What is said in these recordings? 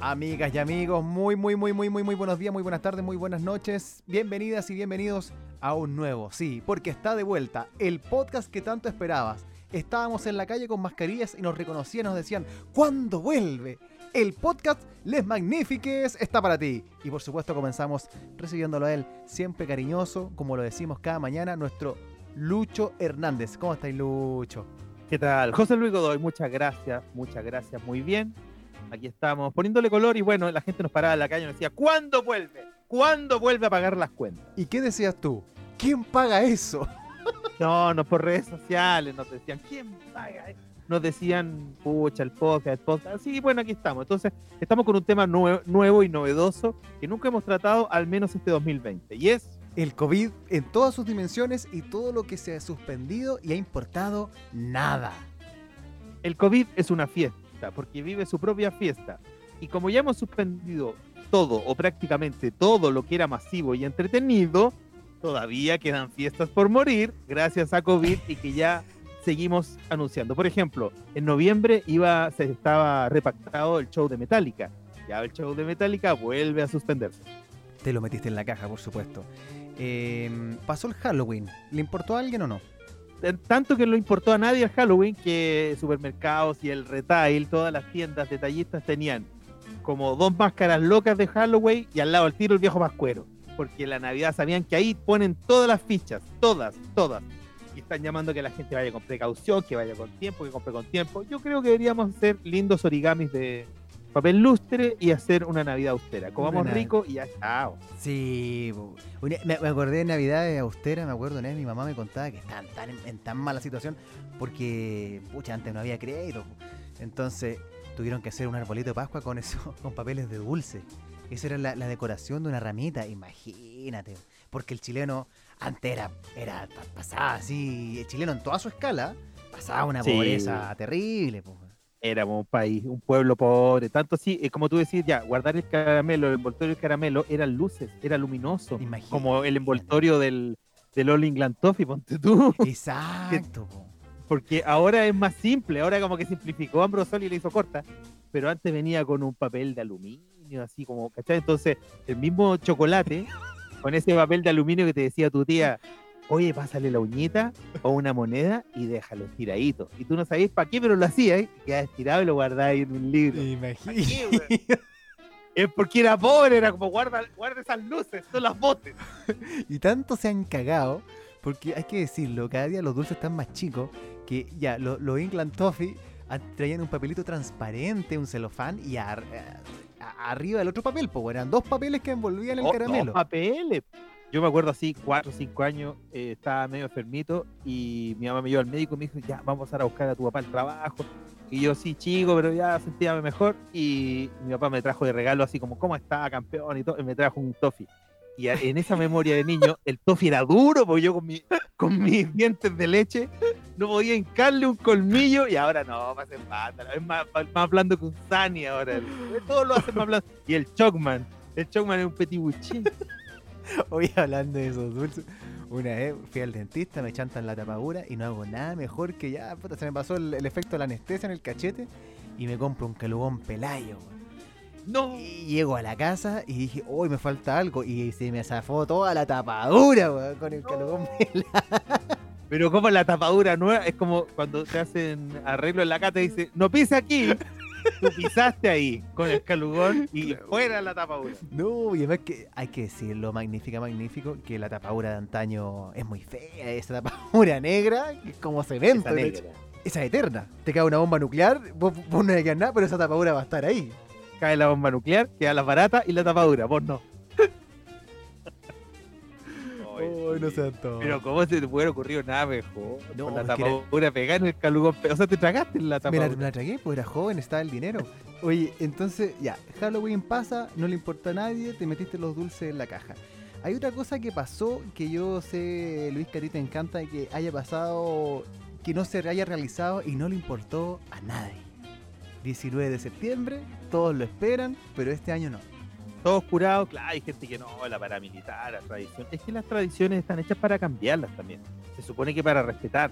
Amigas y amigos, muy, muy, muy, muy, muy, muy buenos días, muy buenas tardes, muy buenas noches. Bienvenidas y bienvenidos a un nuevo, sí, porque está de vuelta el podcast que tanto esperabas. Estábamos en la calle con mascarillas y nos reconocían, nos decían, ¿cuándo vuelve? El podcast Les Magnifiques está para ti. Y por supuesto comenzamos recibiéndolo a él, siempre cariñoso, como lo decimos cada mañana, nuestro Lucho Hernández. ¿Cómo estáis, Lucho? ¿Qué tal? José Luis Godoy, muchas gracias, muchas gracias, muy bien. Aquí estamos poniéndole color y bueno, la gente nos paraba en la calle y nos decía, ¿cuándo vuelve? ¿Cuándo vuelve a pagar las cuentas? ¿Y qué decías tú? ¿Quién paga eso? No, no por redes sociales nos decían, ¿quién paga eso? Nos decían, pucha, el podcast, el podcast. Sí, bueno, aquí estamos. Entonces, estamos con un tema nuevo y novedoso que nunca hemos tratado, al menos este 2020. Y es el COVID en todas sus dimensiones y todo lo que se ha suspendido y ha importado nada. El COVID es una fiesta, porque vive su propia fiesta. Y como ya hemos suspendido todo o prácticamente todo lo que era masivo y entretenido, todavía quedan fiestas por morir gracias a COVID y que ya seguimos anunciando. Por ejemplo, en noviembre iba, se estaba repactado el show de Metallica. Ya el show de Metallica vuelve a suspenderse. Te lo metiste en la caja, por supuesto. Em, pasó el Halloween. ¿Le importó a alguien o no? Tanto que no importó a nadie el Halloween que supermercados y el retail, todas las tiendas detallistas tenían como dos máscaras locas de Halloween y al lado del tiro el viejo pascuero. Porque la Navidad sabían que ahí ponen todas las fichas, todas, todas. Y están llamando que la gente vaya con precaución, que vaya con tiempo, que compre con tiempo. Yo creo que deberíamos hacer lindos origamis de, papel lustre y hacer una Navidad austera. Comamos rico y ya chao. Sí, me, acordé de Navidad austera, me acuerdo, ¿no? mi mamá me contaba que estaban tan, en, tan mala situación porque, pucha, antes no había crédito. Entonces tuvieron que hacer un arbolito de Pascua con eso, con papeles de dulce. Esa era la, decoración de una ramita, imagínate. Porque el chileno antes era, era pasaba así, el chileno en toda su escala pasaba una pobreza terrible. Éramos un país, un pueblo pobre, tanto así, eh, como tú decís, ya, guardar el caramelo, el envoltorio del caramelo, eran luces, era luminoso, como el envoltorio del, del All England Toffee, ponte tú. Exacto. Porque ahora es más simple, ahora como que simplificó Ambrosoli y le hizo corta, pero antes venía con un papel de aluminio, así como, ¿cachai? Entonces, el mismo chocolate, con ese papel de aluminio que te decía tu tía, oye, pásale la uñita o una moneda y déjalo estiradito. Y tú no sabías para qué, pero lo hacías, ¿eh? quedaba estirado y lo guardabas en un libro. Imagínate. Es porque era pobre, era como guarda, guarda esas luces, son las botes. y tanto se han cagado, porque hay que decirlo, cada día los dulces están más chicos, que ya los lo England Toffee traían un papelito transparente, un celofán, y arriba del otro papel, pues eran dos papeles que envolvían el oh, caramelo. Dos papeles yo me acuerdo así, cuatro o cinco años, eh, estaba medio enfermito y mi mamá me llevó al médico y me dijo, ya, vamos a, a buscar a tu papá al trabajo. Y yo, sí, chico, pero ya sentía mejor. Y mi papá me trajo de regalo así como, ¿cómo está, campeón? Y todo, y me trajo un toffee. Y en esa memoria de niño, el toffee era duro, porque yo con, mi, con mis dientes de leche no podía hincarle un colmillo y ahora no, más en Es más, más blando que un Sani ahora. Todo lo hace más blando. Y el Chocman, el Chocman es un petit Hoy hablando de esos dulces, una vez fui al dentista, me chantan la tapadura y no hago nada mejor que ya, puta, se me pasó el, efecto de la anestesia en el cachete y me compro un calugón pelayo. No. Y llego a la casa y dije, hoy me falta algo. Y se me zafó toda la tapadura, con el calugón pelayo. Pero como la tapadura nueva, es como cuando te hacen arreglo en la cata y dice, no pise aquí. Tú pisaste ahí con el calugón y fuera la tapadura. No, y además que hay que decirlo, magnífica, magnífico, que la tapadura de antaño es muy fea, esa tapadura negra, que es como cemento. Esa, esa es eterna. Te cae una bomba nuclear, vos, no le quedas nada, pero esa tapadura va a estar ahí. Cae la bomba nuclear, queda la barata y la tapadura, vos no. No Pero ¿cómo se te puede ocurrir nada mejor? No, la tapadura pegar en el calugón. O sea, te tragaste la tapadura. Me la, tragué, pues era joven, estaba el dinero. Oye, entonces, ya, Halloween pasa, no le importa a nadie, te metiste los dulces en la caja. Hay otra cosa que pasó que yo sé, Luis, que a ti te encanta que haya pasado, que no se haya realizado y no le importó a nadie. 19 de septiembre, todos lo esperan, pero este año no todos curados, claro, hay gente que no, la paramilitar, la tradición. Es que las tradiciones están hechas para cambiarlas también. Se supone que para respetar.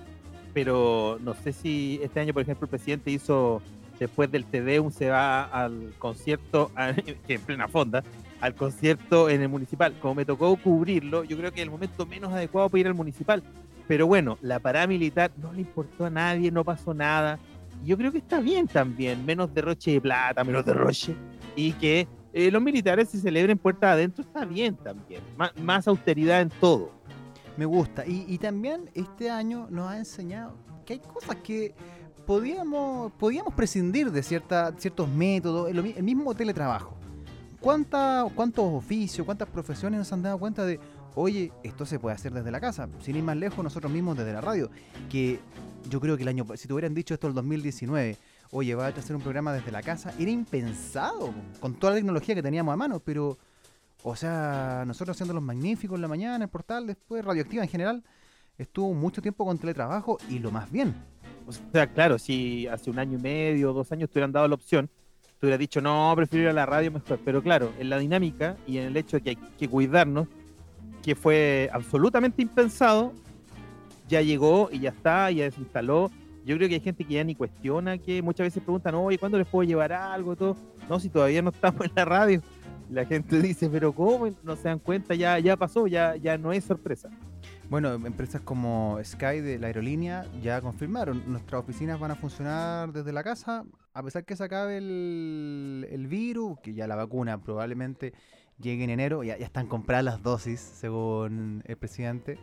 Pero no sé si este año, por ejemplo, el presidente hizo después del TDUM se va al concierto, que en plena fonda, al concierto en el municipal. Como me tocó cubrirlo, yo creo que es el momento menos adecuado para ir al municipal. Pero bueno, la paramilitar no le importó a nadie, no pasó nada. Yo creo que está bien también, menos derroche de plata, menos derroche, y que eh, los militares se celebren puertas adentro, está bien también. más austeridad en todo. Me gusta. Y, también este año nos ha enseñado que hay cosas que podíamos, podíamos prescindir de cierta, ciertos métodos, el, mismo teletrabajo. ¿Cuánta, ¿Cuántos oficios, cuántas profesiones nos han dado cuenta de, oye, esto se puede hacer desde la casa, sin ir más lejos nosotros mismos desde la radio? Que yo creo que el año, si te hubieran dicho esto el 2019, oye, vas a hacer un programa desde la casa, era impensado, con toda la tecnología que teníamos a mano, pero o sea, nosotros haciendo los magníficos en la mañana, el portal, después Radioactiva en general, estuvo mucho tiempo con teletrabajo y lo más bien. O sea, claro, si hace un año y medio, dos años te hubieran dado la opción, te hubiera dicho, no, prefiero ir a la radio mejor. Pero claro, en la dinámica y en el hecho de que hay que cuidarnos, que fue absolutamente impensado, ya llegó y ya está, ya se instaló. Yo creo que hay gente que ya ni cuestiona, que muchas veces preguntan, oye, ¿cuándo les puedo llevar algo? Todo. No, si todavía no estamos en la radio la gente dice, pero ¿cómo? No se dan cuenta, ya, ya pasó, ya, ya no es sorpresa. Bueno, empresas como Sky de la aerolínea ya confirmaron, nuestras oficinas van a funcionar desde la casa, a pesar que se acabe el, virus, que ya la vacuna probablemente llegue en enero, ya, ya están compradas las dosis, según el presidente.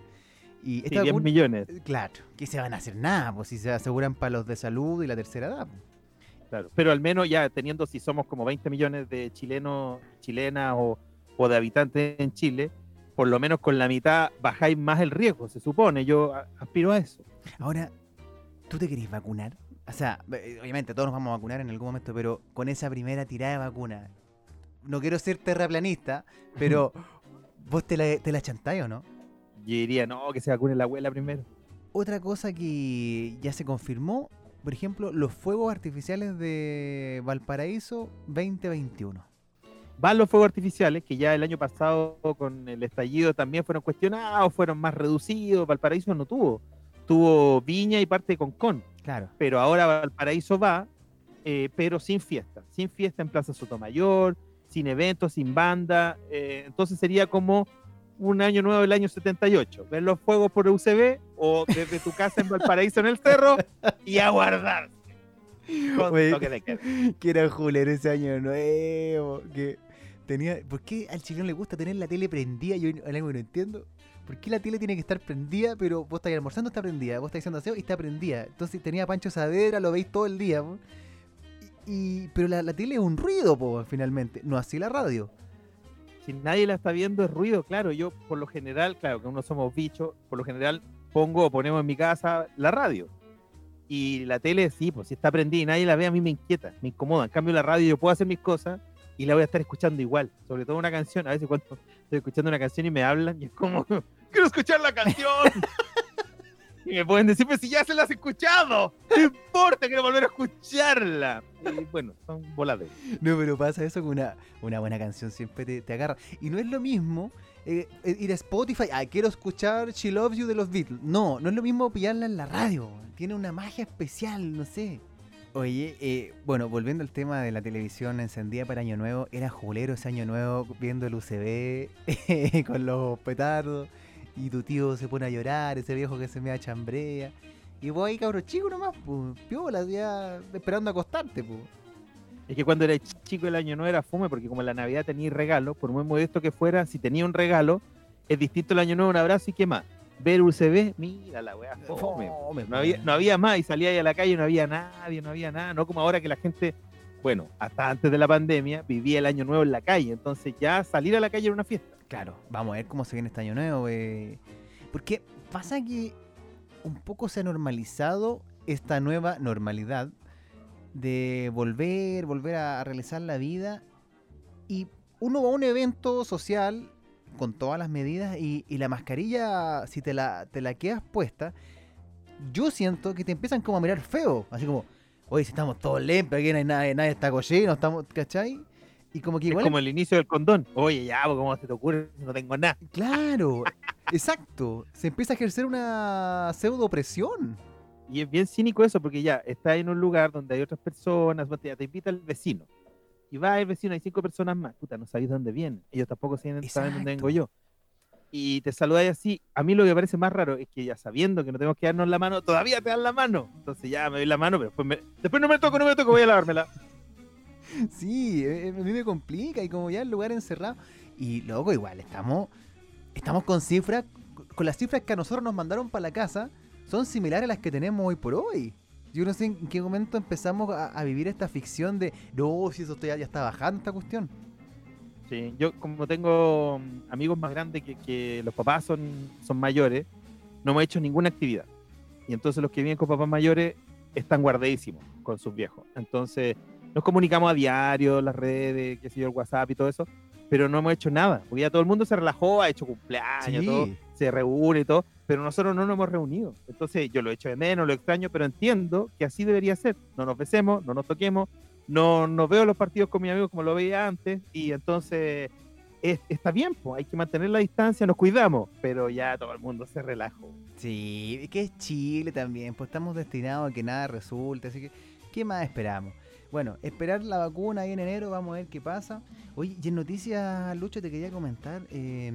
Y 10 millones. Claro, que se van a hacer nada, pues si se aseguran para los de salud y la tercera edad. Claro, pero al menos ya teniendo, si somos como 20 millones de chilenos, chilenas o, de habitantes en Chile, por lo menos con la mitad bajáis más el riesgo, se supone. Yo aspiro a eso. Ahora, ¿tú te querés vacunar? O sea, eh, obviamente todos nos vamos a vacunar en algún momento, pero con esa primera tirada de vacuna, no quiero ser terraplanista, pero ¿vos te la, te la chantáis o no? Yo diría, no, que se vacune la abuela primero. Otra cosa que ya se confirmó por ejemplo, los fuegos artificiales de Valparaíso 2021. Van los fuegos artificiales, que ya el año pasado con el estallido también fueron cuestionados, fueron más reducidos. Valparaíso no tuvo. Tuvo Viña y parte de Concón. Claro. Pero ahora Valparaíso va, eh, pero sin fiesta. Sin fiesta en Plaza Sotomayor, sin eventos, sin banda. Eh, entonces sería como un año nuevo del año 78. Ver los fuegos por UCB o desde tu casa en Valparaíso en el cerro y a guardar. que era julero ese año nuevo. Que tenía. ¿Por qué al chileno le gusta tener la tele prendida? Yo algo no entiendo. ¿Por qué la tele tiene que estar prendida, pero vos estás almorzando, está prendida? Vos estás haciendo aseo y está prendida. Entonces tenía Pancho Sadera, lo veis todo el día. Y, pero la, tele es un ruido, po, finalmente. No así la radio si nadie la está viendo es ruido, claro, yo por lo general, claro que uno somos bichos, por lo general pongo o ponemos en mi casa la radio. Y la tele, sí, pues si está prendida y nadie la ve, a mí me inquieta, me incomoda. En cambio, la radio yo puedo hacer mis cosas y la voy a estar escuchando igual. Sobre todo una canción, a veces cuando estoy escuchando una canción y me hablan y es como, quiero escuchar la canción. Y me pueden decir, pues si ya se las has escuchado, no importa, quiero volver a escucharla. Y bueno, son volados. No, pero pasa eso con una, una buena canción, siempre te, agarra. Y no es lo mismo eh, ir a Spotify, ah, quiero escuchar She Loves You de los Beatles. No, no es lo mismo pillarla en la radio. Tiene una magia especial, no sé. Oye, eh, bueno, volviendo al tema de la televisión encendida para Año Nuevo, era julero ese Año Nuevo viendo el UCB con los petardos y tu tío se pone a llorar, ese viejo que se me chambrea. Y vos ahí, cabro chico nomás, pues, piola, ya esperando acostarte, pues. Es que cuando era chico el año no era fome, porque como la Navidad tenía regalo, por muy modesto que fuera, si tenía un regalo, es distinto el año nuevo, un abrazo y qué más. Ver UCB, mira la weá, fome. no, había, no había más y salía ahí a la calle y no había nadie, no había nada. No como ahora que la gente, bueno, hasta antes de la pandemia, vivía el año nuevo en la calle. Entonces ya salir a la calle era una fiesta. Claro, vamos a ver cómo se viene este año nuevo. Porque pasa que un poco se ha normalizado esta nueva normalidad de volver, volver a realizar la vida. Y uno va a un evento social con todas las medidas y, la mascarilla, si te la, te la quedas puesta, yo siento que te empiezan como a mirar feo. Así como, oye, si estamos todos limpios, aquí no hay nadie, nadie está cochino, estamos, ¿cachai? Y como que igual... Es como el inicio del condón. Oye, ya, pues, ¿cómo se te ocurre? No tengo nada. Claro, exacto. Se empieza a ejercer una pseudo opresión. Y es bien cínico eso, porque ya está en un lugar donde hay otras personas, pues, te, te invita el vecino. Y va el vecino, hay cinco personas más. Puta, no sabéis dónde vienen. Ellos tampoco saben, saben dónde vengo yo. Y te saludáis así. A mí lo que me parece más raro es que ya sabiendo que no tenemos que darnos la mano, todavía te dan la mano. Entonces ya me doy la mano, pero después, me- después no me toco, no me toco, voy a lavármela. Sí, eh, a mí me complica y como ya el lugar encerrado. Y luego igual, estamos, estamos con cifras, con las cifras que a nosotros nos mandaron para la casa, son similares a las que tenemos hoy por hoy. Yo no sé en qué momento empezamos a, vivir esta ficción de, no, si eso ya, ya está bajando esta cuestión. Sí, yo como tengo mm, amigos más grandes que, que los papás son, son mayores, no hemos hecho ninguna actividad. Y entonces los que viven con papás mayores están guardadísimos con sus viejos. Entonces nos comunicamos a diario, las redes, qué sé yo, el WhatsApp y todo eso, pero no hemos hecho nada, porque ya todo el mundo se relajó, ha hecho cumpleaños, todo, se reúne y todo, pero nosotros no nos hemos reunido. Entonces yo lo echo de menos, lo extraño, pero entiendo que así debería ser. No nos besemos, no nos toquemos, no, no veo los partidos con mis amigos como lo veía antes, y entonces es- está bien, pues hay que mantener la distancia, nos cuidamos, pero ya todo el mundo se relajó. Sí, que es Chile también, pues estamos destinados a que nada resulte, así que, ¿qué más esperamos? Bueno, esperar la vacuna ahí en enero, vamos a ver qué pasa. Oye, y en noticias, Lucho, te quería comentar, eh,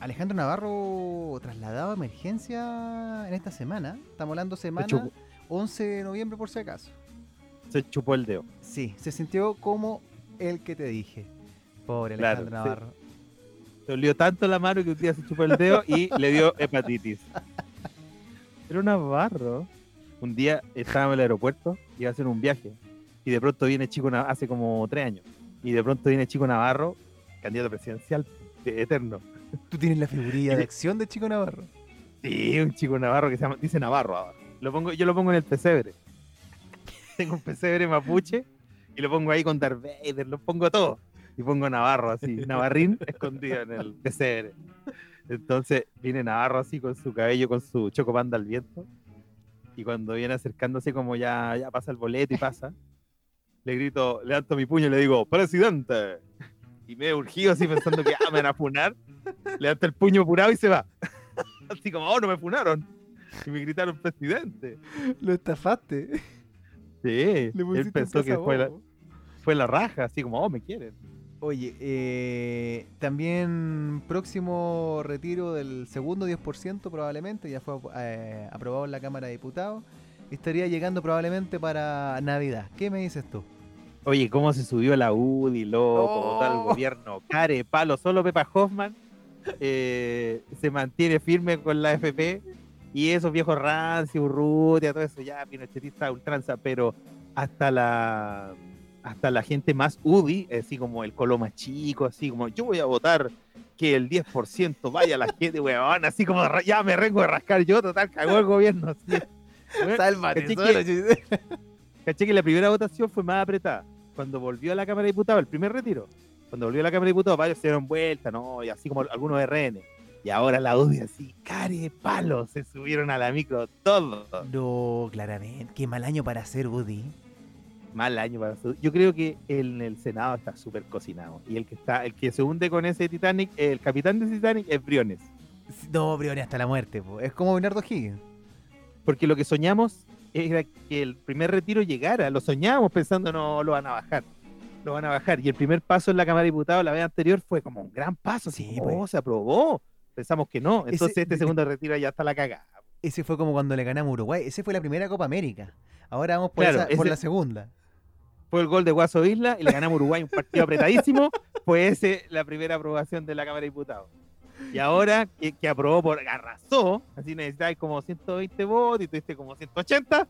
Alejandro Navarro trasladado a emergencia en esta semana, estamos hablando semana chupó. 11 de noviembre por si acaso. Se chupó el dedo. Sí, se sintió como el que te dije. Pobre Claro, Alejandro sí. Navarro. Se olió tanto la mano que un día se chupó el dedo y le dio hepatitis. Pero Navarro, un día estábamos en el aeropuerto, iba a hacer un viaje, y de pronto viene Chico Navarro, hace como tres años, y de pronto viene Chico Navarro, candidato presidencial de eterno. Tú tienes la figurilla de acción de Chico Navarro. Sí, un Chico Navarro que se llama, dice Navarro ahora. Lo pongo, yo lo pongo en el pesebre. Tengo un pesebre mapuche y lo pongo ahí con Darth Vader, lo pongo todo. Y pongo Navarro así, Navarrín escondido en el pesebre. Entonces viene Navarro así con su cabello, con su chocopanda al viento. Y cuando viene acercándose como ya, ya pasa el boleto y pasa, le grito, levanto mi puño y le digo, ¡Presidente! Y me he urgido así pensando que ah, me van a funar. Levanta el puño apurado y se va. Así como, oh, no me funaron. Y me gritaron presidente. Lo estafaste. Sí, él pensó que fue la, fue la raja, así como, oh, me quieren. Oye, eh, también próximo retiro del segundo 10% probablemente, ya fue eh, aprobado en la Cámara de Diputados. Estaría llegando probablemente para Navidad. ¿Qué me dices tú? Oye, cómo se subió la UDI, loco, Oh. tal gobierno, care, palo, solo Pepa Hoffman eh, se mantiene firme con la FP y esos viejos Ranci, Urrutia, todo eso, ya, pinochetista, ultranza, pero hasta la hasta la gente más UDI, así como el colo más chico, así como yo voy a votar que el 10% vaya a la gente, weón, así como ya me rengo de rascar yo, total, cagó el gobierno. Así. Sálvate, caché que- caché que la primera votación fue más apretada. Cuando volvió a la Cámara de Diputados, el primer retiro, cuando volvió a la Cámara de Diputados, varios se dieron vuelta, ¿no? Y así como algunos RN. Y ahora la UDI así, care palo, se subieron a la micro todos. No, claramente. Qué mal año para ser Woody. Mal año para su- Yo creo que en el Senado está súper cocinado. Y el que está, el que se hunde con ese Titanic, el capitán de ese Titanic es Briones. No, Briones hasta la muerte. po. Es como Bernardo Higgins. Porque lo que soñamos era que el primer retiro llegara. Lo soñábamos pensando, no, lo van a bajar. Lo van a bajar. Y el primer paso en la Cámara de Diputados la vez anterior fue como un gran paso. Sí, como, pues. "Oh, se aprobó. Pensamos que no. Entonces Ese- este segundo retiro ya está la cagada. Ese fue como cuando le ganamos a Uruguay. Ese fue la primera Copa América. Ahora vamos por, Claro, esa- por la segunda. Fue el gol de Guaso Isla y le ganamos a Uruguay un partido apretadísimo. Fue ese la primera aprobación de la Cámara de Diputados. Y ahora que, aprobó por arrasó, así necesitáis como 120 votos y tuviste como 180,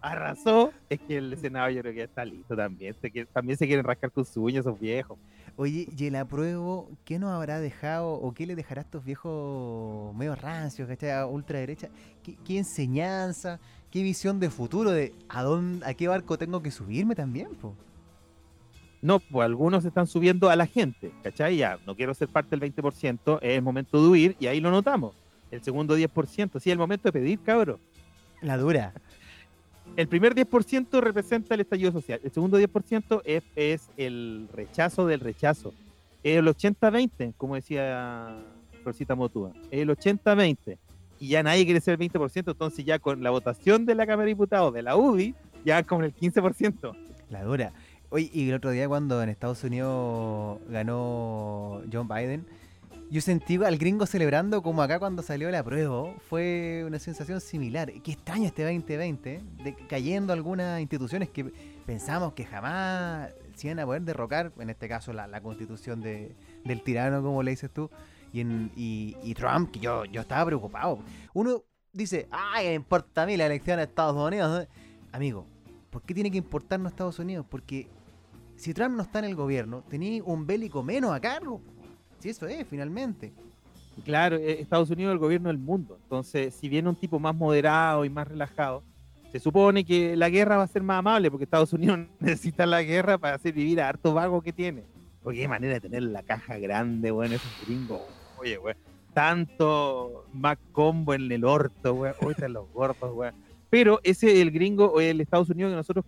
arrasó, es que el Senado yo creo que ya está listo también. También se quieren rascar con sus uñas esos viejos. Oye, y el apruebo, ¿qué nos habrá dejado o qué le dejará a estos viejos medio rancios, ¿cachai? Ultraderecha? ¿Qué, qué enseñanza? ¿Qué visión de futuro de a dónde, a qué barco tengo que subirme también, po? No, pues algunos están subiendo a la gente, ¿cachai? Ya, no quiero ser parte del 20%, es el momento de huir y ahí lo notamos. El segundo 10%, sí, es el momento de pedir, cabrón. La dura. El primer 10% representa el estallido social. El segundo 10% es, es el rechazo del rechazo. El 80-20, como decía Rosita Motúa. El 80-20. y ya nadie quiere ser el 20%, entonces ya con la votación de la Cámara de Diputados de la UDI, ya con el 15%. La dura. Oye, y el otro día cuando en Estados Unidos ganó John Biden, yo sentí al gringo celebrando como acá cuando salió la prueba. Fue una sensación similar. Qué extraño este 2020, de, cayendo algunas instituciones que pensamos que jamás se iban a poder derrocar, en este caso la, constitución de, del tirano, como le dices tú, y, en, y, Trump, que yo, yo estaba preocupado. Uno dice, ay, importa a mí la elección de Estados Unidos. Amigo, ¿por qué tiene que importarnos Estados Unidos? Porque si Trump no está en el gobierno, tenía un bélico menos a cargo. Si eso es, finalmente. Claro, eh, Estados Unidos es el gobierno del mundo. Entonces, si viene un tipo más moderado y más relajado, se supone que la guerra va a ser más amable porque Estados Unidos necesita la guerra para hacer vivir a harto vago que tiene. Porque qué manera de tener la caja grande, weón, esos gringos. Oye, weón. Tanto más combo en el orto, weón. Oye, los gordos, weón. Pero ese es el gringo o el Estados Unidos que nosotros,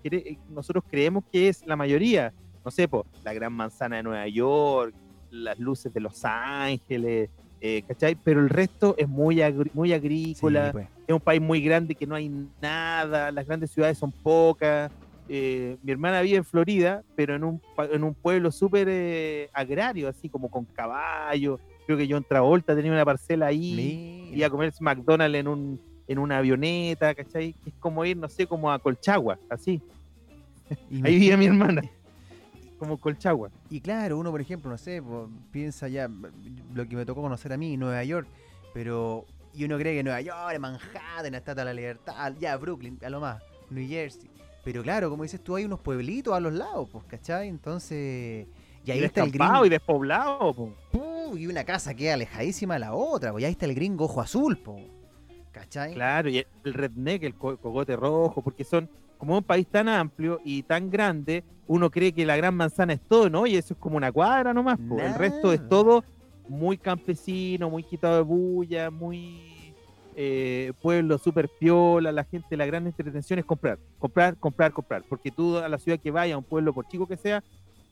nosotros creemos que es la mayoría. No sé, pues, la gran manzana de Nueva York, las luces de Los Ángeles, eh, ¿cachai? Pero el resto es muy, muy agrícola, pues. es un país muy grande que no hay nada, las grandes ciudades son pocas. Eh, mi hermana vive en Florida, pero en un, en un pueblo súper eh, agrario, así como con caballos. Creo que John Travolta tenía una parcela ahí, y a comerse McDonald's en, un, en una avioneta, ¿cachai? Es como ir, no sé, como a Colchagua, así. ahí vive mi hermana como Colchagua. Y claro, uno, por ejemplo, no sé, piensa ya lo que me tocó conocer a mí, Nueva York, pero. Y uno cree que Nueva York, Manhattan, Estatua de la Libertad, ya Brooklyn, a lo más, New Jersey. Pero claro, como dices tú, hay unos pueblitos a los lados, pues, ¿cachai? Entonces. Y ahí está el gringo. y despoblado, pues. y una casa que alejadísima de la otra, pues. Y ahí está el gringo ojo azul, pues. ¿Cachai? Claro, y el redneck, el cogote rojo, porque son como un país tan amplio y tan grande, uno cree que la gran manzana es todo, ¿no? Y eso es como una cuadra nomás. El resto es todo muy campesino, muy quitado de bulla, muy eh, pueblo súper piola. La gente, la gran entretención es comprar, comprar, comprar, comprar. Porque tú a la ciudad que vaya, a un pueblo por chico que sea,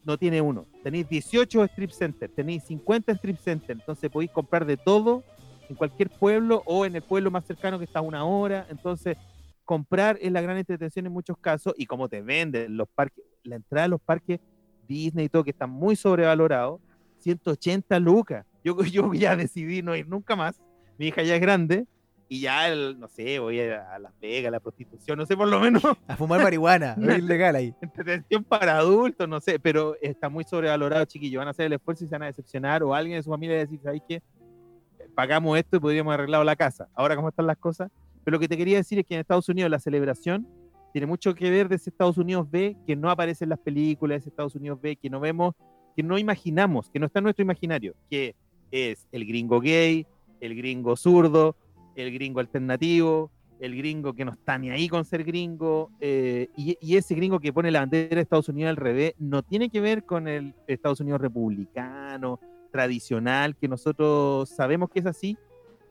no tiene uno. Tenéis 18 strip centers, tenéis 50 strip centers, entonces podéis comprar de todo en cualquier pueblo o en el pueblo más cercano que está a una hora. Entonces, comprar es la gran entretención en muchos casos y como te venden los parques, la entrada a los parques Disney y todo, que está muy sobrevalorado, 180 lucas. Yo, yo ya decidí no ir nunca más. Mi hija ya es grande y ya, el, no sé, voy a, Las Vegas, a la prostitución, no sé, por lo menos. A fumar marihuana, es ilegal ahí. Entretención para adultos, no sé, pero está muy sobrevalorado, chiquillos. Van a hacer el esfuerzo y se van a decepcionar o alguien de su familia va a decir, ¿sabes qué? Pagamos esto y podríamos arreglar la casa. Ahora, ¿cómo están las cosas? Pero lo que te quería decir es que en Estados Unidos la celebración tiene mucho que ver de ese Estados Unidos B que no aparece en las películas, ese Estados Unidos B que no vemos, que no imaginamos, que no está en nuestro imaginario, que es el gringo gay, el gringo zurdo, el gringo alternativo, el gringo que no está ni ahí con ser gringo, eh, y, y, ese gringo que pone la bandera de Estados Unidos al revés, no tiene que ver con el Estados Unidos republicano, tradicional, que nosotros sabemos que es así,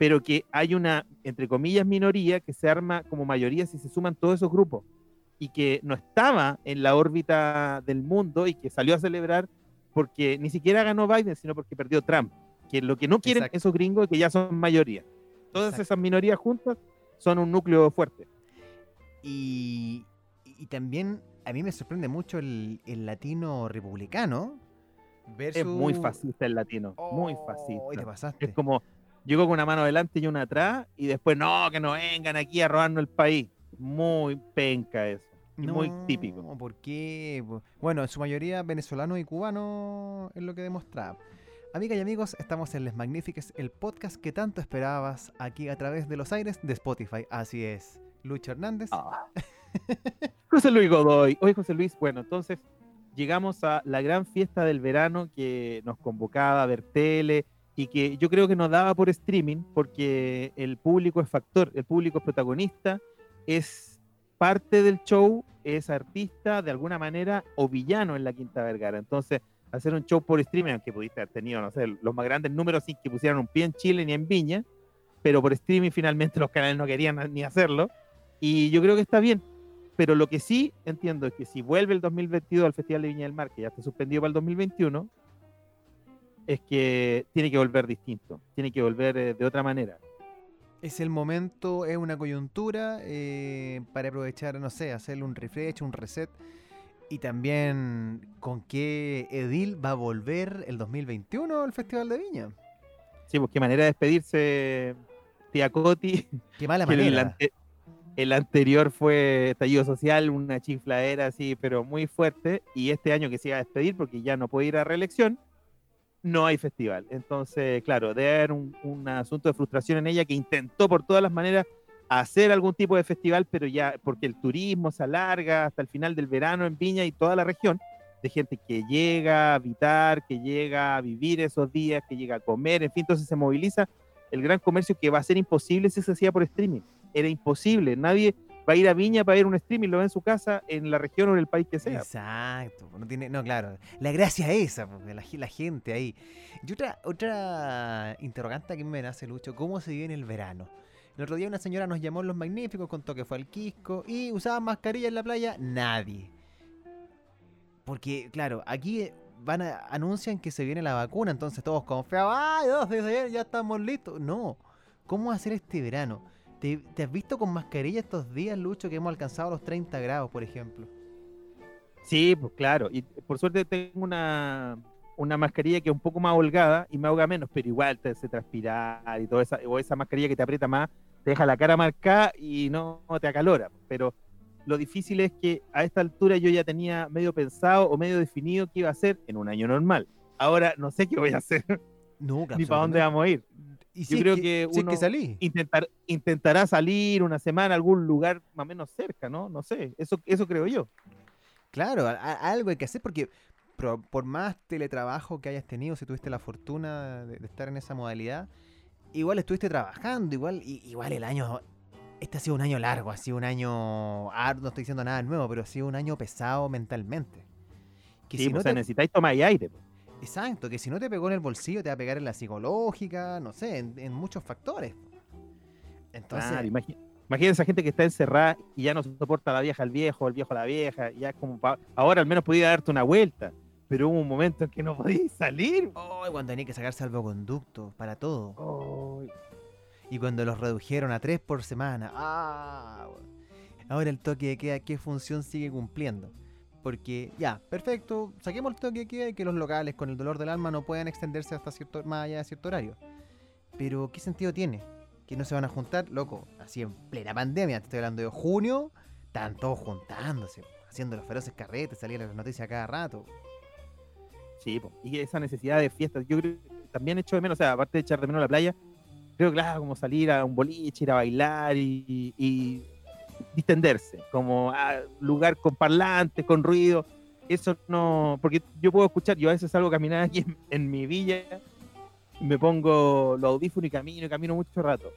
pero que hay una, entre comillas, minoría que se arma como mayoría si se suman todos esos grupos y que no estaba en la órbita del mundo y que salió a celebrar porque ni siquiera ganó Biden, sino porque perdió Trump. Que lo que no quieren esos gringos es que ya son mayoría. Todas esas minorías juntas son un núcleo fuerte. Y, también a mí me sorprende mucho el, latino republicano. Es muy fascista el latino, muy oh, fascista. Es como, llegó con una mano adelante y una atrás, y después, no, que no vengan aquí a robarnos el país. Muy penca eso. muy típico. ¿Por qué? Bueno, en su mayoría venezolano y cubano es lo que demostraba. Amigas y amigos, estamos en Les Magnifiques, el podcast que tanto esperabas aquí a través de los aires de Spotify. Así es. Lucho Hernández. Ah. José Luis Godoy. Oye, José Luis, bueno, entonces llegamos a la gran fiesta del verano que nos convocaba a ver tele, y que yo creo que nos daba por streaming porque el público es factor, el público es protagonista, es parte del show, es artista de alguna manera o villano en la Quinta Vergara. Entonces, hacer un show por streaming, aunque pudiste haber tenido, no sé, los más grandes números sin que pusieran un pie en Chile ni en Viña, pero por streaming finalmente los canales no querían ni hacerlo. Y yo creo que está bien. Pero lo que sí entiendo es que si vuelve el 2022 al Festival de Viña del Mar, que ya está suspendido para el 2021, es que tiene que volver distinto, tiene que volver eh, de otra manera. Es el momento, es una coyuntura eh, para aprovechar, no sé, hacerle un refresh, un reset. Y también con qué Edil va a volver el 2021 al Festival de Viña. Sí, pues qué manera de despedirse, tía Coti. Qué mala el, manera. ante- el anterior fue estallido social, una chifladera así, pero muy fuerte. Y este año que se iba a despedir porque ya no puede ir a reelección, no hay festival. Entonces, claro, debe haber un, un asunto de frustración en ella que intentó por todas las maneras hacer algún tipo de festival, pero ya porque el turismo se alarga hasta el final del verano en Viña y toda la región, de gente que llega a habitar, que llega a vivir esos días, que llega a comer, en fin, entonces se moviliza el gran comercio que va a ser imposible si se hacía por streaming. Era imposible, nadie va a ir a Viña para ver un streaming, lo ve en su casa, en la región o en el país que sea. Exacto, no tiene, no, claro, la gracia es esa, porque la, ge- la gente ahí. Y otra, otra interrogante que me nace, Lucho, ¿cómo se vive en el verano? El otro día una señora nos llamó Los Magníficos, contó que fue al Quisco y usaban mascarilla en la playa, nadie. Porque, claro, aquí eh, van a, anuncian que se viene la vacuna, entonces todos confiados, ¡ay, dos de ayer ya estamos listos! No, ¿cómo ser este verano? ¿Te, te has visto con mascarilla estos días, Lucho, que hemos alcanzado los 30 grados, por ejemplo? Sí, pues claro. Y por suerte tengo una, una mascarilla que es un poco más holgada y me ahoga menos, pero igual te hace transpirar y toda esa, o esa mascarilla que te aprieta más, te deja la cara marcada y no, te acalora. Pero lo difícil es que a esta altura yo ya tenía medio pensado o medio definido qué iba a hacer en un año normal. Ahora no sé qué voy a hacer No, ni para dónde vamos a ir. Y Yo es creo que si es uno- que salí. Intentar, intentará salir una semana a algún lugar más o menos cerca, ¿no? No sé, eso, eso creo yo. Claro, a- a- algo hay que hacer porque por más teletrabajo que hayas tenido, si tuviste la fortuna de, de estar en esa modalidad, igual estuviste trabajando, igual, igual el año, este ha sido un año largo, ha sido un año, ah, no estoy diciendo nada nuevo, pero ha sido un año pesado mentalmente. Que Sí, si pues, no te- necesitáis tomar aire. pues. Exacto, que si no te pegó en el bolsillo, te va a pegar en la psicológica, no sé, en, en muchos factores. Entonces, Claro, imagínense esa gente que está encerrada y ya no soporta a la vieja al viejo, el viejo a la vieja, ya es como pa- ahora al menos podía darte una vuelta, pero hubo un momento en que no podías salir. oh, cuando tenía que sacar salvoconducto para todo. Oh, Y cuando los redujeron a tres por semana. Ah. Ahora el toque de queda, ¿qué función sigue cumpliendo? Porque ya, perfecto, saquemos el toque de queda y que los locales con el dolor del alma no puedan extenderse hasta cierto, más allá de cierto horario. Pero, ¿qué sentido tiene? Que no se van a juntar, loco, así en plena pandemia, te estoy hablando de junio, están todos juntándose, haciendo los feroces carretes, salían las noticias cada rato. sí, y esa necesidad de fiestas, yo creo que también echo de menos, o sea, aparte de echar de menos la playa, creo que claro, como salir a un boliche, ir a bailar y distenderse, como a lugar con parlantes, con ruido, eso no, porque yo puedo escuchar, yo a veces salgo a caminar aquí en, en mi villa, me pongo los audífonos y camino, y camino mucho rato.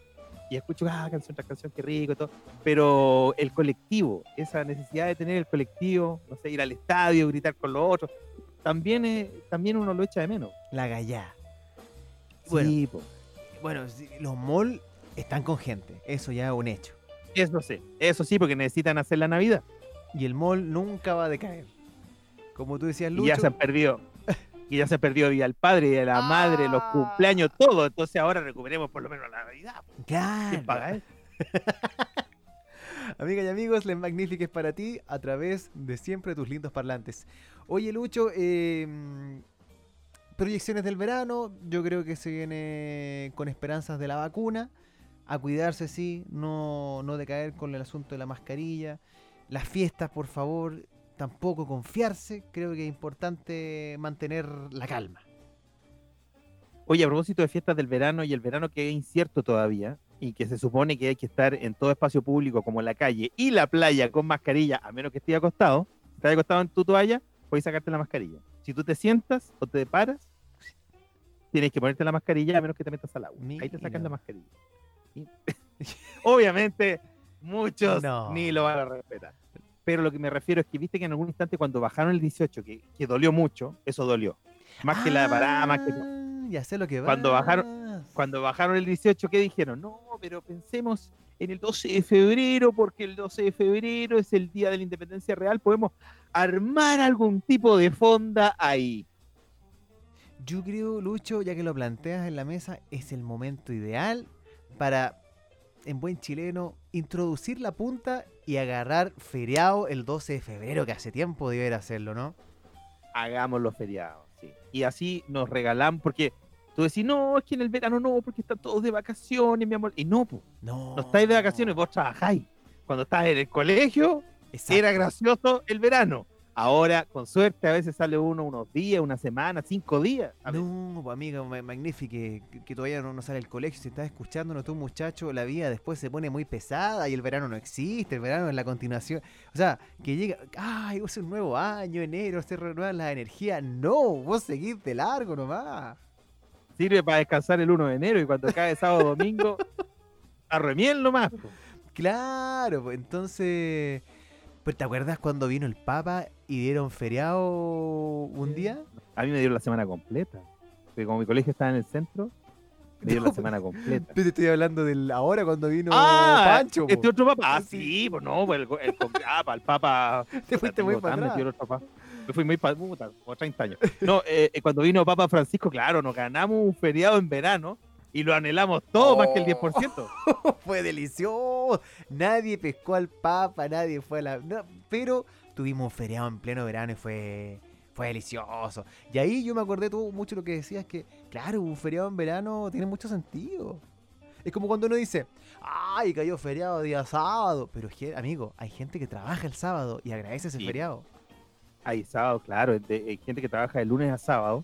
Y escucho, ah, canción tras canción, qué rico y todo. Pero el colectivo, esa necesidad de tener el colectivo, no sé, ir al estadio, gritar con los otros, también, es- también uno lo echa de menos. La gallá. Bueno. Sí. Bueno, los malls están con gente, eso ya es un hecho. Eso sí, eso sí, porque necesitan hacer la Navidad. Y el mall nunca va a decaer. Como tú decías, Y Lucho. ya se han perdido. Y ya se perdió Día del Padre, Día de la Madre, los Ah. cumpleaños, todo. Entonces ahora recuperemos por lo menos la Navidad. Claro. ¿Quién paga eso? Amigas y amigos, Les Magnifiques para ti a través de siempre tus lindos parlantes. Oye, Lucho, eh, proyecciones del verano. Yo creo que se viene con esperanzas de la vacuna. A cuidarse, sí, no, no decaer con el asunto de la mascarilla. Las fiestas, por favor, tampoco confiarse. Creo que es importante mantener la calma. Oye, a propósito de fiestas del verano y el verano que es incierto todavía y que se supone que hay que estar en todo espacio público como la calle y la playa con mascarilla, a menos que estés acostado, si estás acostado en tu toalla, puedes sacarte la mascarilla. Si tú te sientas o te paras, tienes que ponerte la mascarilla a menos que te metas al agua. Ahí te sacas la mascarilla. Obviamente, muchos No. ni lo van a respetar. Pero lo que me refiero es que viste que en algún instante cuando bajaron el 18, que, que dolió mucho, eso dolió. Más que la parada, más que todo. Ah, Ya sé lo que va. Cuando bajaron- Cuando bajaron el 18, ¿qué dijeron? No, pero pensemos en el 12 de febrero, porque el 12 de febrero es el día de la independencia real, podemos armar algún tipo de fonda ahí. Yo creo, Lucho, ya que lo planteas en la mesa, es el momento ideal para en buen chileno, introducir la punta y agarrar feriado el 12 de febrero, que hace tiempo debiera hacerlo, ¿no? Hagamos los feriados, sí. Y así nos regalan, porque tú decís, no, es que en el verano no, porque están todos de vacaciones, mi amor. Y no, pues, No. no estáis de vacaciones, vos trabajáis. Cuando estás en el colegio, Exacto. era gracioso el verano. Ahora, con suerte, a veces sale uno unos días, una semana, cinco días. A. No, pues amigo, ma- magnífico que, que todavía no, no sale el colegio. Si estás escuchándonos tú, muchacho, la vida después se pone muy pesada y el verano no existe, el verano es la continuación. O sea, que llega, ay, es un nuevo año, enero, se renuevan las energías. No, vos seguís de largo nomás. Sirve para descansar el 1 de enero y cuando cae sábado domingo, arremiel nomás. po. Claro, pues entonces. ¿Pero te acuerdas cuando vino el Papa y dieron feriado un día? A mí me dieron la semana completa. Porque como mi colegio estaba en el centro, me dieron No, la semana completa. Pero te estoy hablando del ahora cuando vino ah, Pancho. po. este otro papá. Ah, Sí. pues no, pues el, el, ah, para el papa. Te fuiste muy para atrás. el. Me fui muy para puta, como 30 años. No, eh, eh, cuando vino Papa Francisco, claro, nos ganamos un feriado en verano y lo anhelamos todo más que el 10%. fue delicioso. Nadie pescó al Papa, nadie fue a la. no, pero tuvimos un feriado en pleno verano y fue. Fue delicioso. Y ahí yo me acordé tú mucho lo que decías que, claro, un feriado en verano tiene mucho sentido. Es como cuando uno dice, ay, cayó feriado día sábado. Pero, amigo, hay gente que trabaja el sábado y agradece ese Sí. feriado. Hay sábado, claro, hay gente que trabaja de lunes a sábado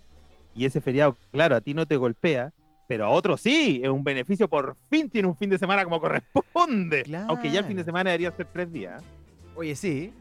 y ese feriado, claro, a ti no te golpea, pero a otros sí, es un beneficio, por fin tiene un fin de semana como corresponde. Aunque ya el fin de Claro. semana debería ser tres días. Oye, sí.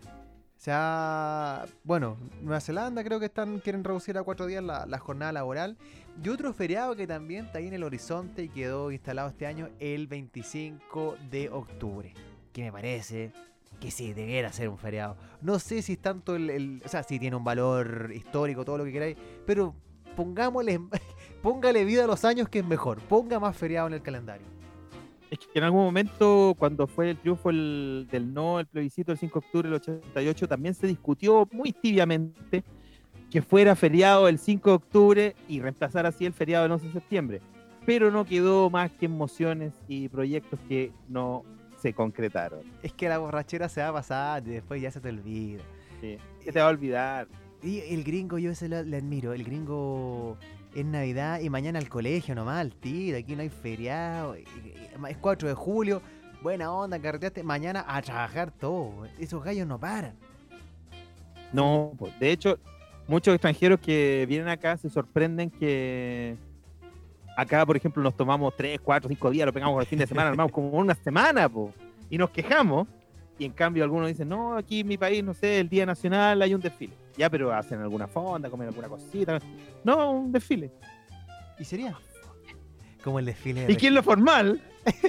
O sea, bueno, Nueva Zelanda creo que están quieren reducir a cuatro días la, la jornada laboral. Y otro feriado que también está ahí en el horizonte y quedó instalado este año, el 25 de octubre. Que me parece que sí, debiera ser un feriado. No sé si es tanto el, el- O sea, si tiene un valor histórico, todo lo que queráis. Pero pongámosle... Póngale vida a los años que es mejor. Ponga más feriado en el calendario. Es que en algún momento, cuando fue el triunfo el- del no, el plebiscito del 5 de octubre del 88, también se discutió muy tibiamente que fuera feriado el 5 de octubre y reemplazar así el feriado del 11 de septiembre. Pero no quedó más que emociones y proyectos que no se concretaron. Es que la borrachera se va a pasar y después ya se te olvida. Sí. ¿Qué te va a olvidar? Y el gringo yo ese le, le admiro. El gringo es Navidad y mañana al colegio nomás, al tiro. Aquí no hay feriado. Es 4 de julio. Buena onda, carreteaste. Mañana a trabajar todo. Esos gallos no paran. No, de hecho, muchos extranjeros que vienen acá se sorprenden que acá, por ejemplo, nos tomamos 3, 4, 5 días, lo pegamos el fin de semana, armamos como una semana, po, y nos quejamos. Y en cambio algunos dicen, no, aquí en mi país, no sé, el Día Nacional hay un desfile. Ya, pero hacen alguna fonda, comen alguna cosita. No, un desfile. ¿Y sería? Como el desfile de ¿Y quién lo formal?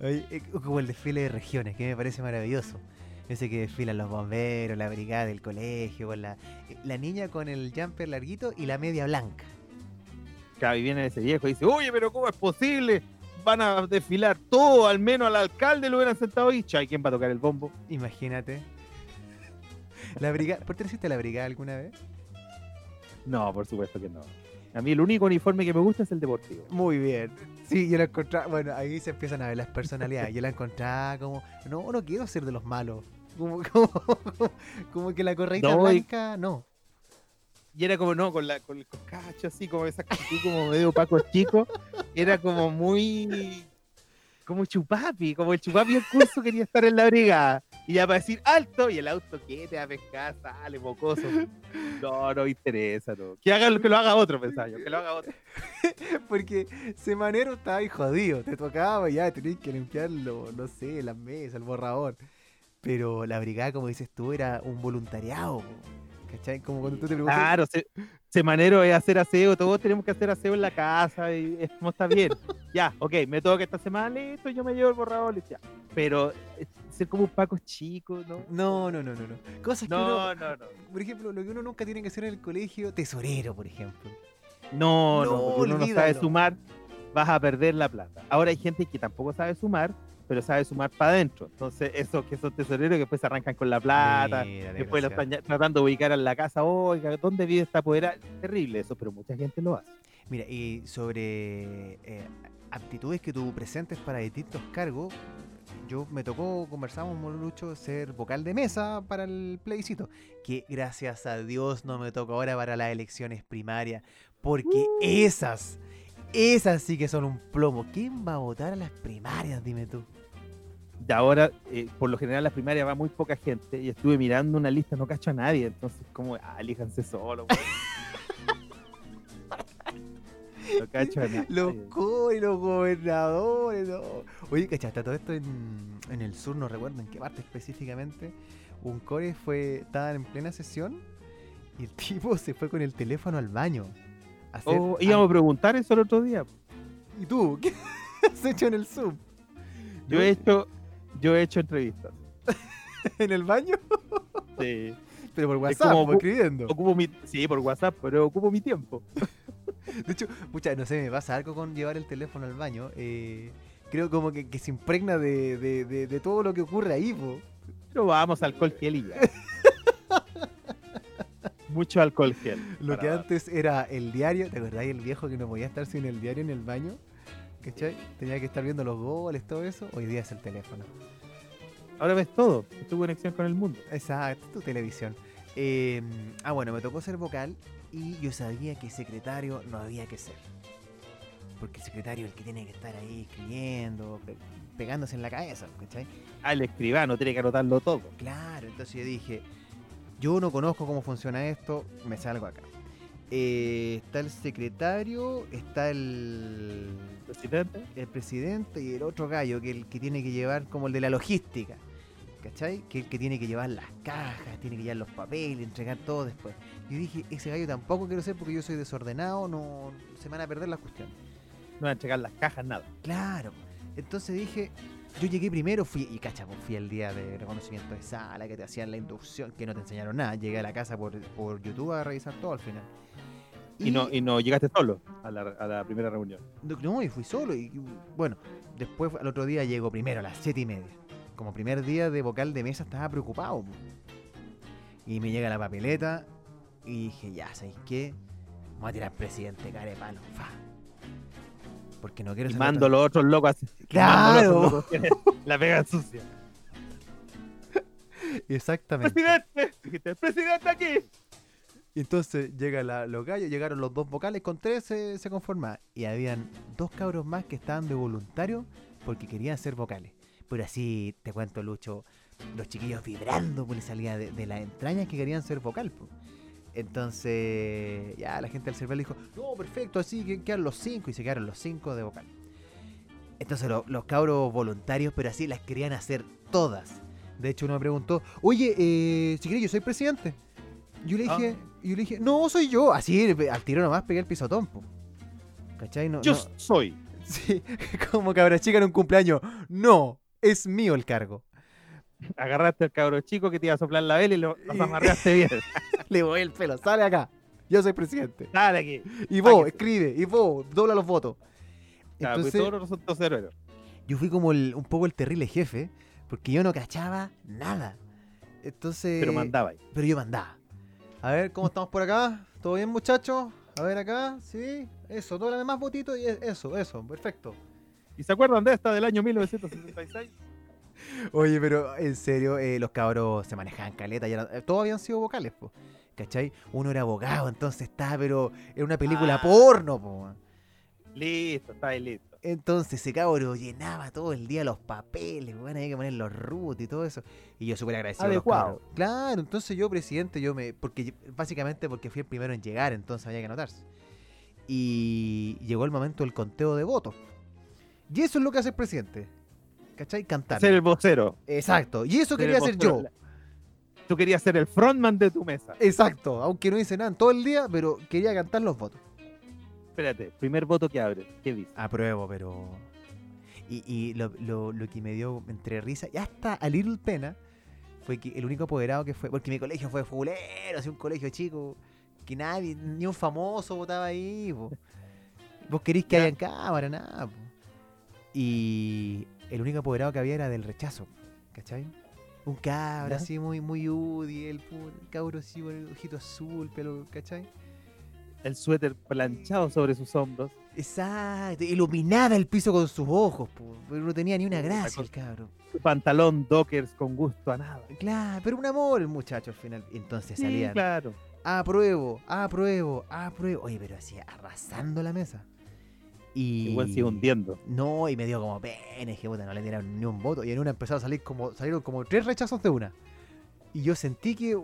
Eh, como el desfile de regiones, que me parece maravilloso. Ese que desfilan los bomberos, la brigada del colegio, con la, eh, la niña con el jumper larguito y la media blanca. Claro, y viene ese viejo y dice, oye, pero ¿cómo es posible? Van a desfilar todo, al menos al alcalde lo hubieran sentado ahí. Chay, ¿quién va a tocar el bombo? Imagínate. La brigada, ¿Por qué hiciste la brigada alguna vez? No, por supuesto que no. A mí el único uniforme que me gusta es el deportivo. Muy bien. Sí, yo la encontraba. Bueno, ahí se empiezan a ver las personalidades. Yo la encontraba como. No, no quiero ser de los malos. Como, como, como que la correita No, y- blanca, no. Y era como, no, con, la, con el cocacho así, como esa actitud como medio Paco chico. Era como muy... Como chupapi, como el chupapi del curso quería estar en la brigada. Y ya para decir alto, y el auto, ¿qué te va a pescar? Sale, mocoso. No, no me interesa, no. Que, haga, que lo haga otro, pensaba yo, que lo haga otro. Porque Semanero estaba ahí jodido. Te tocaba ya, tenías que limpiarlo, no sé, las mesas, el borrador. Pero la brigada, como dices tú, era un voluntariado. ¿Cachai? Como cuando tú te preguntas. Claro, se, semanero es hacer aseo, todos tenemos que hacer aseo en la casa y es como está bien. Ya, ok, me toca esta semana, listo, yo me llevo el borrador, listo, ya. Pero eh, ser como un Paco chico, ¿no? No, no, no, no, no. Cosas que uno. No, no, no. Por ejemplo, lo que uno nunca tiene que hacer en el colegio, tesorero, por ejemplo. No, No, no, porque uno no sabe sumar, vas a perder la plata. Ahora hay gente que tampoco sabe sumar, pero sabe sumar para adentro. Entonces, esos que son tesoreros que después se arrancan con la plata, Mira, después lo están tratando de ubicar en la casa, oiga, ¿dónde vive esta poder? Terrible eso, pero mucha gente lo hace. Mira, y sobre eh, aptitudes que tú presentes para distintos cargos, yo me tocó, conversamos mucho, ser vocal de mesa para el plebiscito. Que gracias a Dios no me toca ahora para las elecciones primarias. Porque esas, esas sí que son un plomo. ¿Quién va a votar a las primarias? Dime tú. De ahora, eh, por lo general, las primarias va muy poca gente. Y estuve mirando una lista, no cacho a nadie. Entonces, como, ah, elíjanse solo. no cacho a nadie. Los co y los gobernadores. No. Oye, ¿cachaste? Todo esto en, en, el sur, no recuerdo en qué parte específicamente. Un core fue, estaba en plena sesión y el tipo se fue con el teléfono al baño. Oh, íbamos a preguntar eso el otro día. ¿Y tú? ¿Qué has hecho en el Zoom? Yo he hecho, yo he hecho entrevistas. ¿En el baño? Sí. Pero por WhatsApp, como, escribiendo. Ocupo mi, sí, por WhatsApp, pero ocupo mi tiempo. De hecho, mucha, no sé, me pasa algo con llevar el teléfono al baño. Eh, creo como que, se impregna de, de, de, todo lo que ocurre ahí, po. Pero vamos, alcohol gel y Mucho alcohol gel. Lo que antes era el diario, ¿te acordás el viejo que no podía estar sin el diario en el baño? ¿Cachai? Tenía que estar viendo los goles, todo eso. Hoy día es el teléfono. Ahora ves todo, es tu conexión con el mundo. Exacto, tu televisión. Em, ah, bueno, me tocó ser vocal y yo sabía que secretario no había que ser. Porque el secretario es el que tiene que estar ahí escribiendo, pegándose en la cabeza, ¿cachai? Ah, el escribano tiene que anotarlo todo. Claro, entonces yo dije, yo no conozco cómo funciona esto, me salgo acá. Eh, está el secretario, está el presidente, el presidente y el otro gallo que el que tiene que llevar como el de la logística, ¿cachai? Que el que tiene que llevar las cajas, tiene que llevar los papeles, entregar todo después. Yo dije, ese gallo tampoco quiero ser porque yo soy desordenado, no se van a perder las cuestiones. No van a entregar las cajas, nada. Claro. Entonces dije, yo llegué primero, fui, y cacha, pues, fui el día de reconocimiento de sala, que te hacían la inducción, que no te enseñaron nada. Llegué a la casa por, por YouTube a revisar todo al final. Y, no, y no llegaste solo a la, a la primera reunión. No, y fui solo. Y bueno, después al otro día llego primero a las siete y media. Como primer día de vocal de mesa estaba preocupado. Y me llega la papeleta y dije, ya, ¿sabéis qué? Voy a tirar presidente, care palo. Fa porque no quiero y mando los otros locos así. ¡Claro! la pega sucia. Exactamente. ¡Presidente! ¡Presidente aquí! Y entonces llega la, los gallos, llegaron los dos vocales, con tres se, se conforma. Y habían dos cabros más que estaban de voluntario porque querían ser vocales. Pero así, te cuento, Lucho, los chiquillos vibrando, pues salía de, de las entrañas que querían ser vocal. Pues. Entonces, ya la gente del server dijo, no, perfecto, así que quedan los cinco y se quedaron los cinco de vocal. Entonces los cabros voluntarios, pero así las querían hacer todas. De hecho, uno me preguntó, oye, eh, si quieres, yo soy presidente. Yo le dije, ah. yo le dije, no, soy yo. Así, al tiro nomás pegué el pisotón. ¿Cachai? No, yo soy. Sí, como cabra chica en un cumpleaños. No, es mío el cargo agarraste al cabro chico que te iba a soplar la vela y lo, amarraste bien. Le voy el pelo, sale acá. Yo soy presidente. Sale aquí. Y vos, escribe, y vos, dobla los votos. Entonces, todos Yo fui como un poco el terrible jefe, porque yo no cachaba nada. Entonces. Pero mandaba. Pero yo mandaba. A ver, ¿cómo estamos por acá? ¿Todo bien, muchachos? A ver acá, sí, eso, doblame más votitos y eso, eso, perfecto. ¿Y se acuerdan de esta del año 1966? Oye, pero en serio, eh, los cabros se manejaban caleta, ya eh, todos habían sido vocales, po, ¿cachai? Uno era abogado, entonces está, pero era una película ah. porno, po. Listo, está ahí listo. Entonces ese cabro llenaba todo el día los papeles, bueno, había que poner los root y todo eso. Y yo súper agradecido. Adecuado. Claro, entonces yo, presidente, yo me. porque Básicamente porque fui el primero en llegar, entonces había que anotarse. Y llegó el momento del conteo de votos. Y eso es lo que hace el presidente. ¿cachai? Cantar. Ser el vocero. Exacto. Y eso quería hacer yo. Tú querías ser el frontman de tu mesa. Exacto. Aunque no hice nada todo el día, pero quería cantar los votos. Espérate, primer voto que abre. ¿Qué viste? Apruebo, pero. Y, lo, que me dio entre risa y hasta a little pena fue que el único apoderado que fue. Porque mi colegio fue fulero, así un colegio chico. Que nadie, ni un famoso votaba ahí. Vos queréis que haya en cámara, nada. Y el único apoderado que había era del rechazo, ¿cachai? Un cabro así muy, muy UDI, el cabro así con el ojito azul, pelo, ¿cachai? el suéter planchado sobre sus hombros. Exacto, iluminaba el piso con sus ojos, pero no tenía ni una gracia el cabro. Su pantalón Dockers con gusto a nada. Claro, pero un amor el muchacho al final. Entonces Sí, salían, claro. apruebo, apruebo, apruebo. Oye, pero así arrasando la mesa. Y... Igual sigue hundiendo. No, y me dio como pena, dije, puta, no le dieron ni un voto. Y en una empezaron a salir como, salieron como tres rechazos de una. Y yo sentí que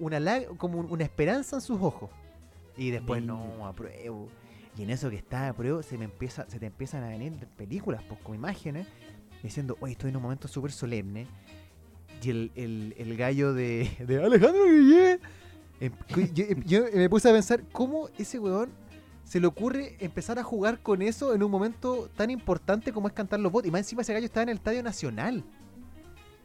una lag- como un- una esperanza en sus ojos. Y después, no, apruebo. Y en eso que está apruebo, se me empieza, se te empiezan a venir películas, pues, con imágenes, diciendo, oye, estoy en un momento súper solemne. Y el, el, el gallo de, de Alejandro Guillén. em- Yo, yo me puse a pensar, ¿cómo ese weón se le ocurre empezar a jugar con eso en un momento tan importante como es cantar los bots? Y más encima ese gallo estaba en el Estadio Nacional.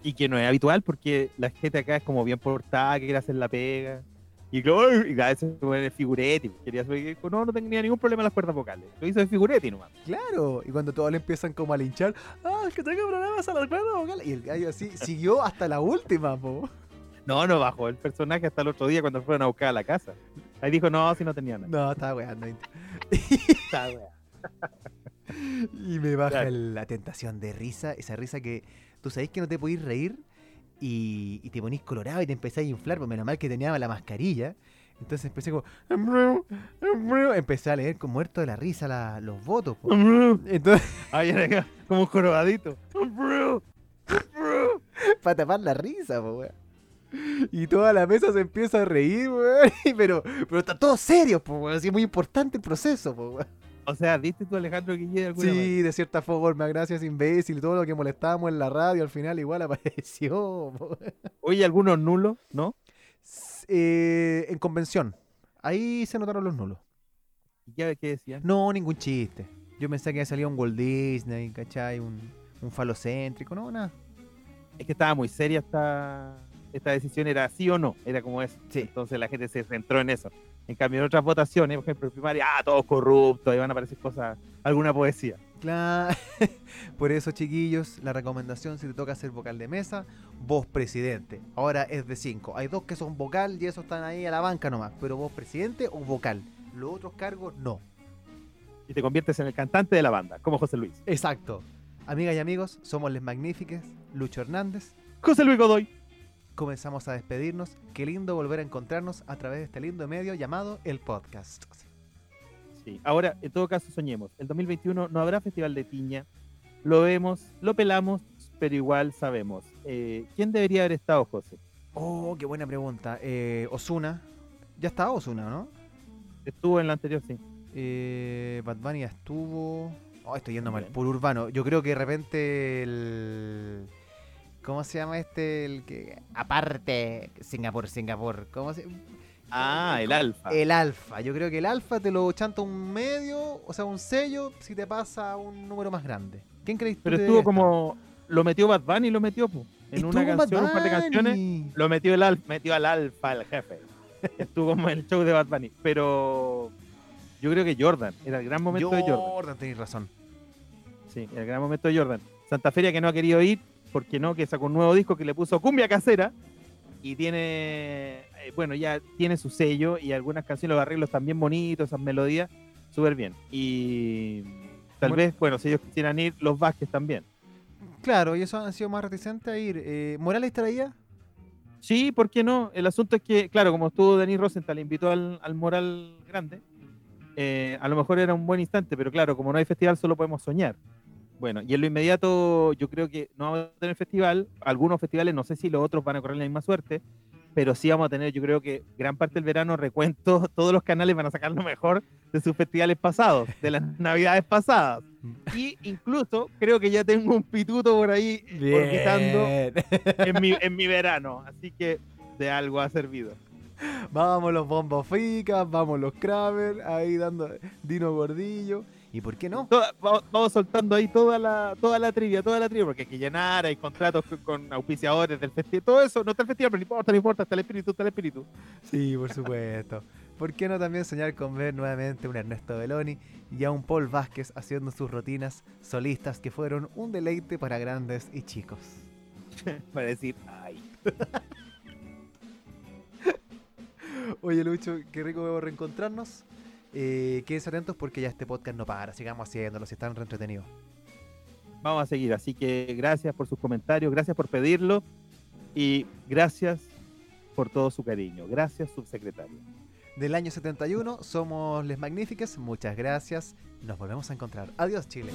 Y que no es habitual porque la gente acá es como bien portada, que quiere hacer la pega. Y, claro, y cada vez se pone de figuretti. Quería dijo, no, no tenía ningún problema en las cuerdas vocales. Lo hizo de figuretti nomás. Claro, y cuando todos le empiezan como a linchar, ah, es que tengo problemas a las cuerdas vocales. Y el gallo así siguió hasta la última, po. No, no bajó el personaje hasta el otro día cuando fueron a buscar a la casa. Ahí dijo, no, si no tenía nada. No, estaba weando. Está wea. Y me baja Claro. la tentación de risa, esa risa que tú sabés que no te podís reír y, y te ponís colorado y te empezás a inflar, pues menos mal que tenía la mascarilla. Entonces empecé como, empecé a leer con muerto de la risa la- los votos. po. Entonces, Ahí era acá, como un jorobadito. para tapar la risa, po, weón. Y toda la mesa se empieza a reír, weón. Pero, pero está todo serio, po, weón. Así es muy importante el proceso, po, weón. O sea, ¿viste tú Alejandro Guille manera? Sí, de cierta forma, gracias imbécil, todo lo que molestábamos en la radio al final igual apareció. po. Oye, algunos nulos, ¿no? Eh, en convención, ahí se notaron los nulos. ¿Y qué, qué decían? No, ningún chiste. Yo pensé que había salido un Walt Disney, ¿cachai? Un, un falocéntrico, no, nada. Es que estaba muy seria esta, esta decisión, era sí o no, era como eso. Sí. Entonces la gente se centró en eso. En cambio, en otras votaciones, por ejemplo, en primaria, ah, todos corruptos, ahí van a aparecer cosas, alguna poesía. Claro. Por eso, chiquillos, la recomendación si te toca ser vocal de mesa, vos presidente. Ahora es de cinco. Hay dos que son vocal y esos están ahí a la banca nomás. Pero vos presidente o vocal. Los otros cargos no. Y te conviertes en el cantante de la banda, como José Luis. Exacto. Amigas y amigos, somos Les Magnífiques, Lucho Hernández. José Luis Godoy. Comenzamos a despedirnos. Qué lindo volver a encontrarnos a través de este lindo medio llamado el podcast. Sí. Ahora, en todo caso, soñemos. El 2021 no habrá Festival de Tiña. Lo vemos, lo pelamos, pero igual sabemos. Eh, ¿Quién debería haber estado, José? Oh, qué buena pregunta. Eh, Osuna. Ya está Osuna, ¿no? Estuvo en la anterior, sí. Eh, Bad Bunny ya estuvo. Oh, estoy yendo mal. Por urbano. Yo creo que de repente el. ¿Cómo se llama este? El que. Aparte. Singapur, Singapur. ¿Cómo se Ah, el Alfa. El alfa. Yo creo que el alfa te lo chanta un medio, o sea, un sello, si te pasa a un número más grande. ¿Quién crees tú Pero estuvo como. Lo metió Bad Bunny, lo metió, po. En una Estuvo canción, Bad un par de canciones. Lo metió el alfa, metió al alfa, el jefe. Estuvo como en el show de Bad Bunny. Pero yo creo que Jordan, era el gran momento de Jordan. Jordan, tenés razón. Sí, el gran momento de Jordan. Santa Feria que no ha querido ir, porque no, que sacó un nuevo disco que le puso cumbia casera. Y tiene, eh, bueno, ya tiene su sello y algunas canciones, los arreglos también bonitos, esas melodías, súper bien. Y tal Bueno. vez, bueno, si ellos quisieran ir, los Vázquez también. Claro, y eso han sido más reticentes a ir. Eh, ¿Morales traía? Sí, ¿por qué no? El asunto es que, claro, como estuvo Denis Rosenthal, invitó al, al Moral Grande, eh, a lo mejor era un buen instante, pero claro, como no hay festival, solo podemos soñar. Bueno, y en lo inmediato, yo creo que no vamos a tener festival. Algunos festivales, no sé si los otros van a correr la misma suerte, pero sí vamos a tener, yo creo que gran parte del verano recuento, todos los canales van a sacar lo mejor de sus festivales pasados, de las navidades pasadas. Y incluso creo que ya tengo un pituto por ahí orbitando en mi, en mi verano. Así que de algo ha servido. Vamos los bombos ficas, vamos los Kramer, ahí dando Dino Gordillo. ¿Y por qué no? Toda- vamos, vamos soltando ahí toda la, toda la trivia, toda la trivia, porque hay que llenar, hay contratos con, auspiciadores del festival, todo eso, no está el festival, pero no importa, no importa, está el espíritu, está el espíritu. Sí, por supuesto. ¿Por qué no también soñar con ver nuevamente un Ernesto Beloni y a un Paul Vázquez haciendo sus rutinas solistas que fueron un deleite para grandes y chicos? Para decir, ay, Oye, Lucho, qué rico reencontrarnos. Eh, quédense atentos porque ya este podcast no para. Sigamos haciéndolo si están re entretenidos. Vamos a seguir, así que gracias por sus comentarios, gracias por pedirlo y gracias por todo su cariño. Gracias, subsecretario. Del año 71 somos Les Magníficas. Muchas gracias. Nos volvemos a encontrar. Adiós, Chile.